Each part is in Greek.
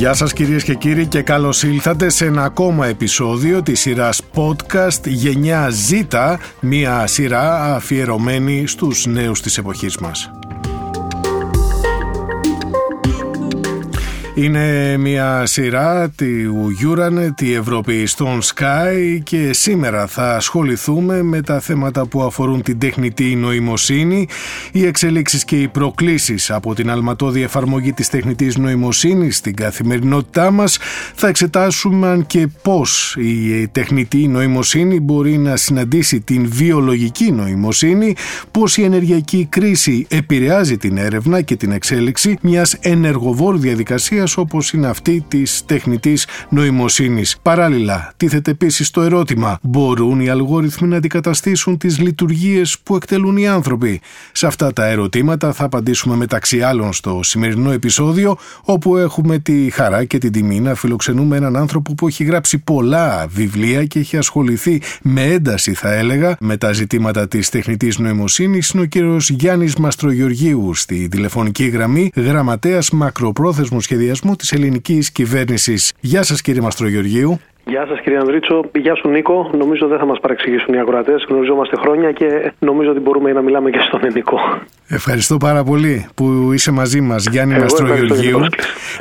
Γεια σας κυρίες και κύριοι και καλώς ήλθατε σε ένα ακόμα επεισόδιο της σειράς podcast Γενιά Z, μια σειρά αφιερωμένη στους νέους της εποχής μας. Είναι μια σειρά του Euronet, τη Ευρώπη στον Sky και σήμερα θα ασχοληθούμε με τα θέματα που αφορούν την τεχνητή νοημοσύνη, οι εξελίξεις και οι προκλήσεις από την αλματώδη εφαρμογή της τεχνητής νοημοσύνης στην καθημερινότητά μας. Θα εξετάσουμε αν και πώς η τεχνητή νοημοσύνη μπορεί να συναντήσει την βιολογική νοημοσύνη, πώς η ενεργειακή κρίση επηρεάζει την έρευνα και την εξέλιξη μιας ενεργοβόρου διαδικασίας όπως είναι αυτή της τεχνητής νοημοσύνης. Παράλληλα, τίθεται επίσης το ερώτημα μπορούν οι αλγόριθμοι να αντικαταστήσουν τις λειτουργίες που εκτελούν οι άνθρωποι; Σε αυτά τα ερωτήματα θα απαντήσουμε μεταξύ άλλων στο σημερινό επεισόδιο όπου έχουμε τη χαρά και την τιμή να φιλοξενούμε έναν άνθρωπο που έχει γράψει πολλά βιβλία και έχει ασχοληθεί με ένταση θα έλεγα με τα ζητήματα της τεχνητής νοημοσύνης είναι ο κύριος Γιάννης Μαστρογεωργίου στη τηλεφωνική γραμμή γραμματέας μακροπρόθεσμου σχεδιασμού σχεδιασμού της ελληνικής κυβέρνησης. Γεια σας κύριε Μαστρογεωργίου. Γεια σας κύριε Ανδρίτσο. Γεια σου Νίκο. Νομίζω δεν θα μας παρεξηγήσουν οι αγορατέ. Γνωριζόμαστε χρόνια και νομίζω ότι μπορούμε να μιλάμε και στον ελληνικό. Ευχαριστώ πάρα πολύ που είσαι μαζί μας, Γιάννη Μαστρογεωργίου,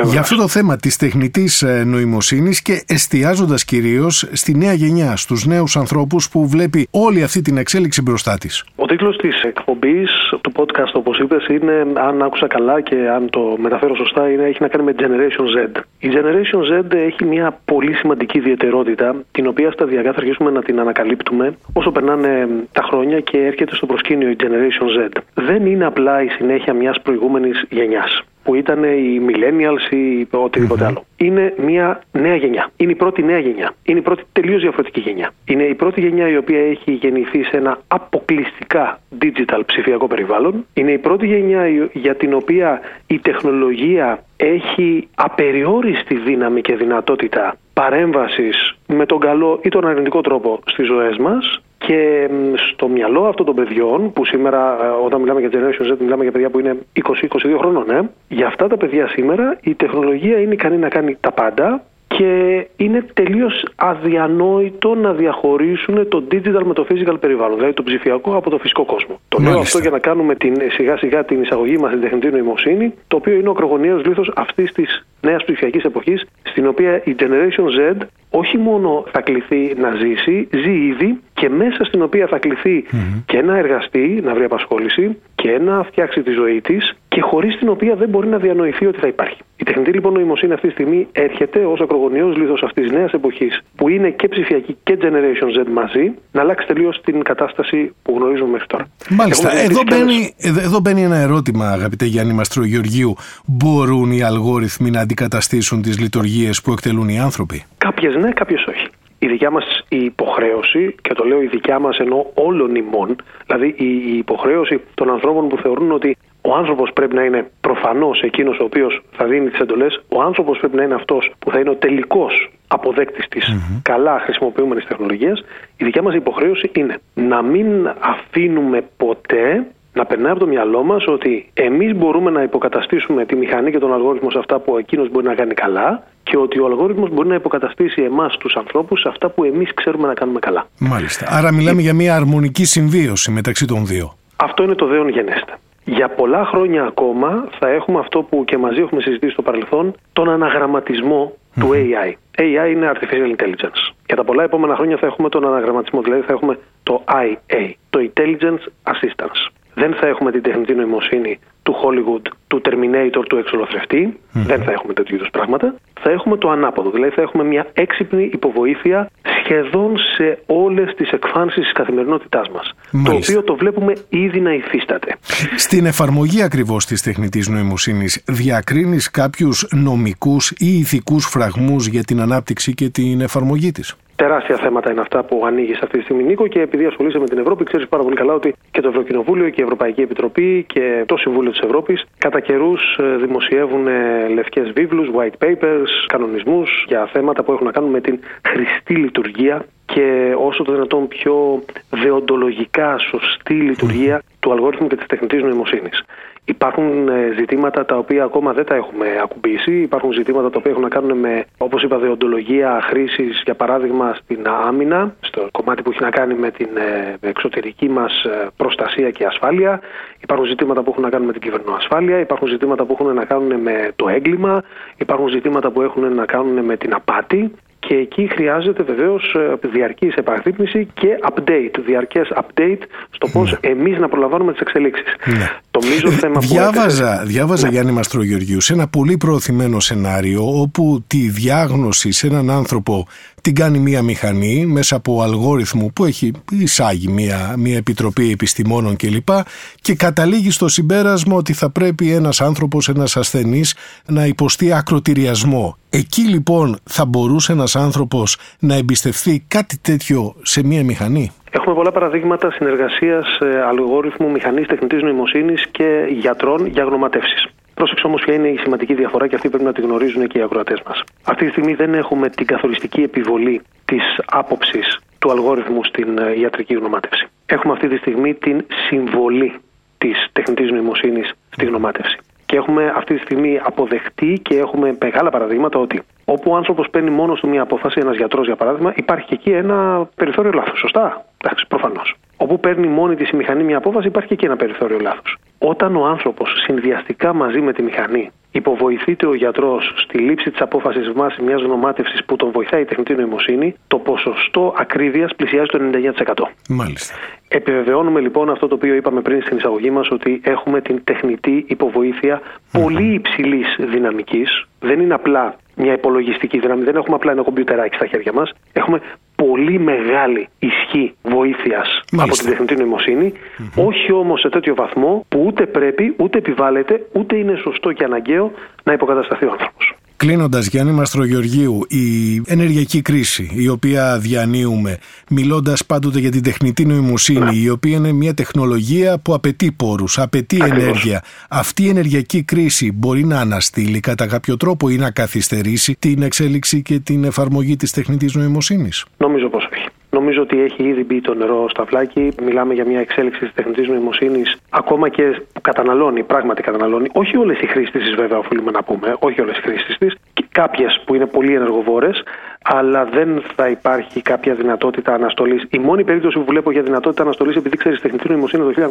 για αυτό το θέμα της τεχνητής ε, νοημοσύνης και εστιάζοντας κυρίως στη νέα γενιά, στους νέους ανθρώπους που βλέπει όλη αυτή την εξέλιξη μπροστά της. Ο τίτλος της εκπομπής του podcast, όπως είπες, είναι, αν άκουσα καλά και αν το μεταφέρω σωστά, είναι, έχει να κάνει με Generation Z. Η Generation Z έχει μια πολύ σημαντική ιδιαιτερότητα, την οποία σταδιακά θα αρχίσουμε να την ανακαλύπτουμε όσο περνάνε τα χρόνια και έρχεται στο προσκήνιο η Generation Z. Δεν είναι απλά η συνέχεια μιας προηγούμενης γενιάς που ήταν οι millennials ή οτιδήποτε άλλο. Είναι μια νέα γενιά. Είναι η πρώτη νέα γενιά. Είναι η πρώτη τελείως διαφορετική γενιά. Είναι η πρώτη γενιά η οποία έχει γεννηθεί σε ένα αποκλειστικά digital ψηφιακό περιβάλλον. Είναι η πρώτη γενιά για την οποία η τεχνολογία έχει απεριόριστη δύναμη και δυνατότητα παρέμβασης με τον καλό ή τον αρνητικό τρόπο στις ζωές μας και στο μυαλό αυτών των παιδιών, που σήμερα ε, όταν μιλάμε για Generation Z, μιλάμε για παιδιά που είναι 20-22 χρονών, ε, για αυτά τα παιδιά σήμερα η τεχνολογία είναι ικανή να κάνει τα πάντα και είναι τελείως αδιανόητο να διαχωρίσουν το digital με το physical περιβάλλον, δηλαδή το ψηφιακό από το φυσικό κόσμο. Το λέω αυτό για να κάνουμε την, σιγά σιγά την εισαγωγή μας στην τεχνητή νοημοσύνη, το οποίο είναι ο ακρογωνιαίος λήθος αυτής της νέας ψηφιακής εποχής, στην οποία η Generation Z όχι μόνο θα κληθεί να ζήσει, ζει ήδη και μέσα στην οποία θα κληθει και να εργαστεί, να βρει απασχόληση και να φτιάξει τη ζωή της και χωρίς την οποία δεν μπορεί να διανοηθεί ότι θα υπάρχει. Η τεχνητή λοιπόν νοημοσύνη αυτή τη στιγμή έρχεται ως ακρογωνιός λίθος αυτής της νέας εποχής που είναι και ψηφιακή και Generation Z μαζί να αλλάξει τελείως την κατάσταση που γνωρίζουμε μέχρι τώρα. Μάλιστα. Εδώ μπαίνει, εδώ μπαίνει ένα ερώτημα αγαπητέ Γιάννη Μαστρογεωργίου. Μπορούν οι αλγόριθμοι να αντικαταστήσουν τις λειτουργίες που εκτελούν οι άνθρωποι; Κάποιες ναι, κάποιες όχι. Η δικιά μας υποχρέωση, και το λέω η δικιά μας ενώ όλων ημών, δηλαδή η υποχρέωση των ανθρώπων που θεωρούν ότι ο άνθρωπος πρέπει να είναι προφανώς εκείνος ο οποίος θα δίνει τις εντολές. Ο άνθρωπος πρέπει να είναι αυτός που θα είναι ο τελικός αποδέκτης της mm-hmm. καλά χρησιμοποιούμενης τεχνολογίας. Η δικιά μας υποχρέωση είναι να μην αφήνουμε ποτέ να περνάει από το μυαλό μας ότι εμείς μπορούμε να υποκαταστήσουμε τη μηχανή και τον αλγόριθμο σε αυτά που εκείνος μπορεί να κάνει καλά και ότι ο αλγόριθμος μπορεί να υποκαταστήσει εμάς τους ανθρώπους σε αυτά που εμείς ξέρουμε να κάνουμε καλά. Μάλιστα. Άρα μιλάμε για μια αρμονική συμβίωση μεταξύ των δύο. Αυτό είναι το δέον γενέστα. Για πολλά χρόνια ακόμα θα έχουμε αυτό που και μαζί έχουμε συζητήσει στο παρελθόν, τον αναγραμματισμό του AI. AI είναι Artificial Intelligence. Για τα πολλά επόμενα χρόνια θα έχουμε τον αναγραμματισμό, δηλαδή θα έχουμε το IA, το Intelligence Assistance. Δεν θα έχουμε την τεχνητή νοημοσύνη του Hollywood, του Terminator, του εξολοθρευτή. Δεν θα έχουμε τέτοιου είδους πράγματα. Θα έχουμε το ανάποδο. Δηλαδή θα έχουμε μια έξυπνη υποβοήθεια σχεδόν σε όλες τις εκφάνσεις της καθημερινότητάς μας. Το οποίο το βλέπουμε ήδη να υφίσταται. Στην εφαρμογή ακριβώς της τεχνητής νοημοσύνης, διακρίνεις κάποιους νομικούς ή ηθικούς φραγμούς για την ανάπτυξη και την εφαρμογή της; Τεράστια θέματα είναι αυτά που ανοίγει αυτή τη στιγμή, Νίκο, και επειδή ασχολείσαι με την Ευρώπη, ξέρεις πάρα πολύ καλά ότι και το Ευρωκοινοβούλιο και η Ευρωπαϊκή Επιτροπή και το Συμβούλιο της Ευρώπης κατά καιρούς ε, δημοσιεύουν ε, λευκές βίβλους, white papers, κανονισμούς για θέματα που έχουν να κάνουν με την χρηστή λειτουργία και όσο το δυνατόν πιο δεοντολογικά σωστή λειτουργία του αλγόριθμου και της τεχνητής νοημοσύνης. Υπάρχουν ε, ζητήματα τα οποία ακόμα δεν τα έχουμε ακουμπήσει. Υπάρχουν ζητήματα τα οποία έχουν να κάνουν με, όπως είπα, δεοντολογία χρήσης, για παράδειγμα, στην άμυνα, στο κομμάτι που έχει να κάνει με την ε, εξωτερική μας ε, προστασία και ασφάλεια. Υπάρχουν ζητήματα που έχουν να κάνουν με την κυβερνοασφάλεια. Υπάρχουν ζητήματα που έχουν να κάνουν με το έγκλημα. Υπάρχουν ζητήματα που έχουν να κάνουν με την απάτη και εκεί χρειάζεται βεβαίως ε, διαρκής επαγρύπνηση και update, διαρκές update στο πώς ναι. εμείς να προλαμβάνουμε τις εξελίξεις. Ναι. Το μείζον θέμα διάβαζα, που διάβαζα ναι. Γιάννη Μαστρογεωργίου σε ένα πολύ προωθημένο σενάριο όπου τη διάγνωση σε έναν άνθρωπο την κάνει μία μηχανή μέσα από αλγόριθμο που έχει εισάγει μία, μία επιτροπή επιστημόνων κλπ. Και καταλήγει στο συμπέρασμα ότι θα πρέπει ένας άνθρωπος, ένας ασθενής να υποστεί ακροτηριασμό. Εκεί λοιπόν θα μπορούσε ένας άνθρωπος να εμπιστευτεί κάτι τέτοιο σε μία μηχανή; Έχουμε πολλά παραδείγματα συνεργασίας ε, αλγόριθμου μηχανής τεχνητής νοημοσύνης και γιατρών για γνωματεύσει. Πρόσεξε όμως ποια είναι η σημαντική διαφορά και αυτή πρέπει να τη γνωρίζουν και οι ακροατές μας. Αυτή τη στιγμή δεν έχουμε την καθοριστική επιβολή της άποψης του αλγόριθμου στην ε, ιατρική γνωμάτευση. Έχουμε αυτή τη στιγμή την συμβολή της τεχνητής νοημοσύνης στη γνωμάτευση. Και έχουμε αυτή τη στιγμή αποδεχτεί και έχουμε μεγάλα παραδείγματα ότι όπου ο άνθρωπος παίρνει μόνο του μια απόφαση, ένας γιατρός για παράδειγμα, υπάρχει και εκεί ένα περιθώριο λάθος. Σωστά; Εντάξει, προφανώς. Όπου παίρνει μόνη της η μηχανή μια απόφαση, υπάρχει και εκεί ένα περιθώριο λάθος. Όταν ο άνθρωπος συνδυαστικά μαζί με τη μηχανή υποβοηθείται ο γιατρός στη λήψη της απόφασης βάσει μιας γνωμάτευσης που τον βοηθάει η τεχνητή νοημοσύνη, το ποσοστό ακρίβειας πλησιάζει το 99%. Μάλιστα. Επιβεβαιώνουμε λοιπόν αυτό το οποίο είπαμε πριν στην εισαγωγή μας, ότι έχουμε την τεχνητή υποβοήθεια πολύ υψηλής δυναμικής. Δεν είναι απλά μια υπολογιστική δύναμη, δεν έχουμε απλά ένα κομπιουτεράκι στα χέρια μας. Έχουμε πολύ μεγάλη ισχύ βοήθειας από την τεχνητή όχι όμως σε τέτοιο βαθμό που ούτε πρέπει, ούτε επιβάλλεται, ούτε είναι σωστό και αναγκαίο να υποκατασταθεί ο άνθρωπος. Κλείνοντας Γιάννη Μαστρογεωργίου, η ενεργειακή κρίση η οποία διανύουμε, μιλώντας πάντοτε για την τεχνητή νοημοσύνη, η οποία είναι μια τεχνολογία που απαιτεί πόρους, απαιτεί ενέργεια. Αυτή η ενεργειακή κρίση μπορεί να αναστείλει κατά κάποιο τρόπο ή να καθυστερήσει την εξέλιξη και την εφαρμογή της τεχνητής νοημοσύνης; Νομίζω πως όχι. Νομίζω ότι έχει ήδη μπει το νερό στα βλάκι. Μιλάμε για μια εξέλιξη της τεχνητής νοημοσύνης, ακόμα και που καταναλώνει, πράγματι καταναλώνει. Όχι όλες οι χρήσεις της, βέβαια, οφείλουμε να πούμε, όχι όλες οι χρήσεις της. Κάποιες που είναι πολύ ενεργοβόρες, αλλά δεν θα υπάρχει κάποια δυνατότητα αναστολής. Η μόνη περίπτωση που βλέπω για δυνατότητα αναστολής, επειδή ξέρεις, τεχνητή νοημοσύνη το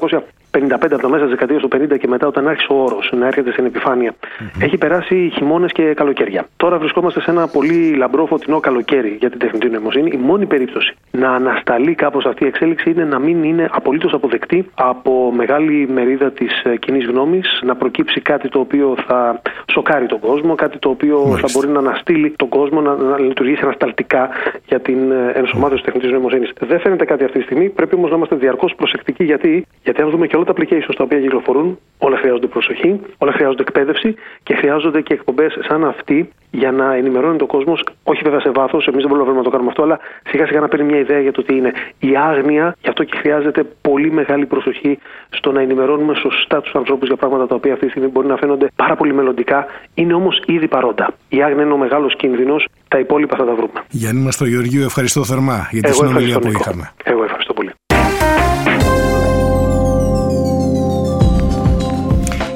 1955, από τα μέσα της δεκαετίας του 50 και μετά, όταν άρχισε ο όρος να έρχεται στην επιφάνεια, mm-hmm. έχει περάσει χειμώνες και καλοκαίρια. Τώρα βρισκόμαστε σε ένα πολύ λαμπρό φωτεινό καλοκαίρι για την τεχνητή νοημοσύνη. Η μόνη περίπτωση να ανασταλεί κάπως αυτή η εξέλιξη είναι να μην είναι απολύτως αποδεκτή από μεγάλη μερίδα της ε, κοινής γνώμης, να προκύψει κάτι το οποίο θα σοκάρει τον κόσμο, κάτι το οποίο Μάλιστα. θα μπορεί να αναστείλει τον κόσμο, να, να λειτουργήσει ανασταλτικά για την ε, ενσωμάτωση τεχνητής νοημοσύνης. Δεν φαίνεται κάτι αυτή τη στιγμή. Πρέπει όμως να είμαστε διαρκώς προσεκτικοί. Γιατί; γιατί αν δούμε και όλα τα applications τα οποία κυκλοφορούν, όλα χρειάζονται προσοχή, όλα χρειάζονται εκπαίδευση και χρειάζονται και εκπομπές σαν αυτή για να ενημερώνει τον κόσμος, όχι βέβαια σε βάθος, εμείς δεν μπορούμε να το κάνουμε αυτό, αλλά σιγά σιγά να παίρνει μια ιδέα για το τι είναι η άγνοια. Γι' αυτό και χρειάζεται πολύ μεγάλη προσοχή στο να ενημερώνουμε σωστά τους ανθρώπους για πράγματα τα οποία αυτή τη στιγμή μπορεί να φαίνονται πάρα πολύ μελλοντικά, είναι όμως ήδη παρόντα. Η άγνοια είναι ο μεγάλος κίνδυνος, τα υπόλοιπα θα τα βρούμε. Γιάννη μας το Γεωργίου, ευχαριστώ θερμά για τη συνομιλία που είχαμε. Εγώ ευχαριστώ πολύ.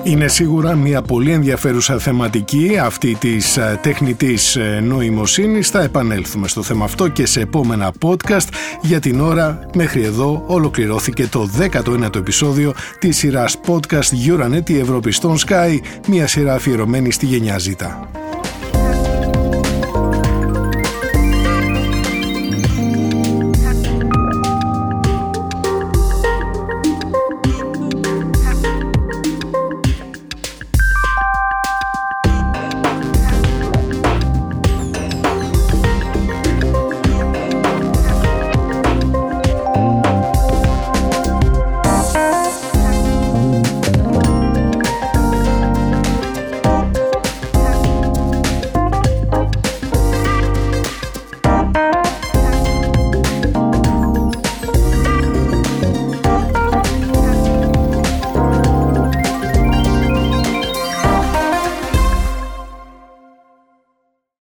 Είναι σίγουρα μια πολύ ενδιαφέρουσα θεματική αυτή της ε, τεχνητής ε, νοημοσύνης. Θα επανέλθουμε στο θέμα αυτό και σε επόμενα podcast. Για την ώρα μέχρι εδώ ολοκληρώθηκε το 19ο επεισόδιο της σειράς podcast Euronet η Ευρώπη στον Sky, μια σειρά αφιερωμένη στη γενιά Z.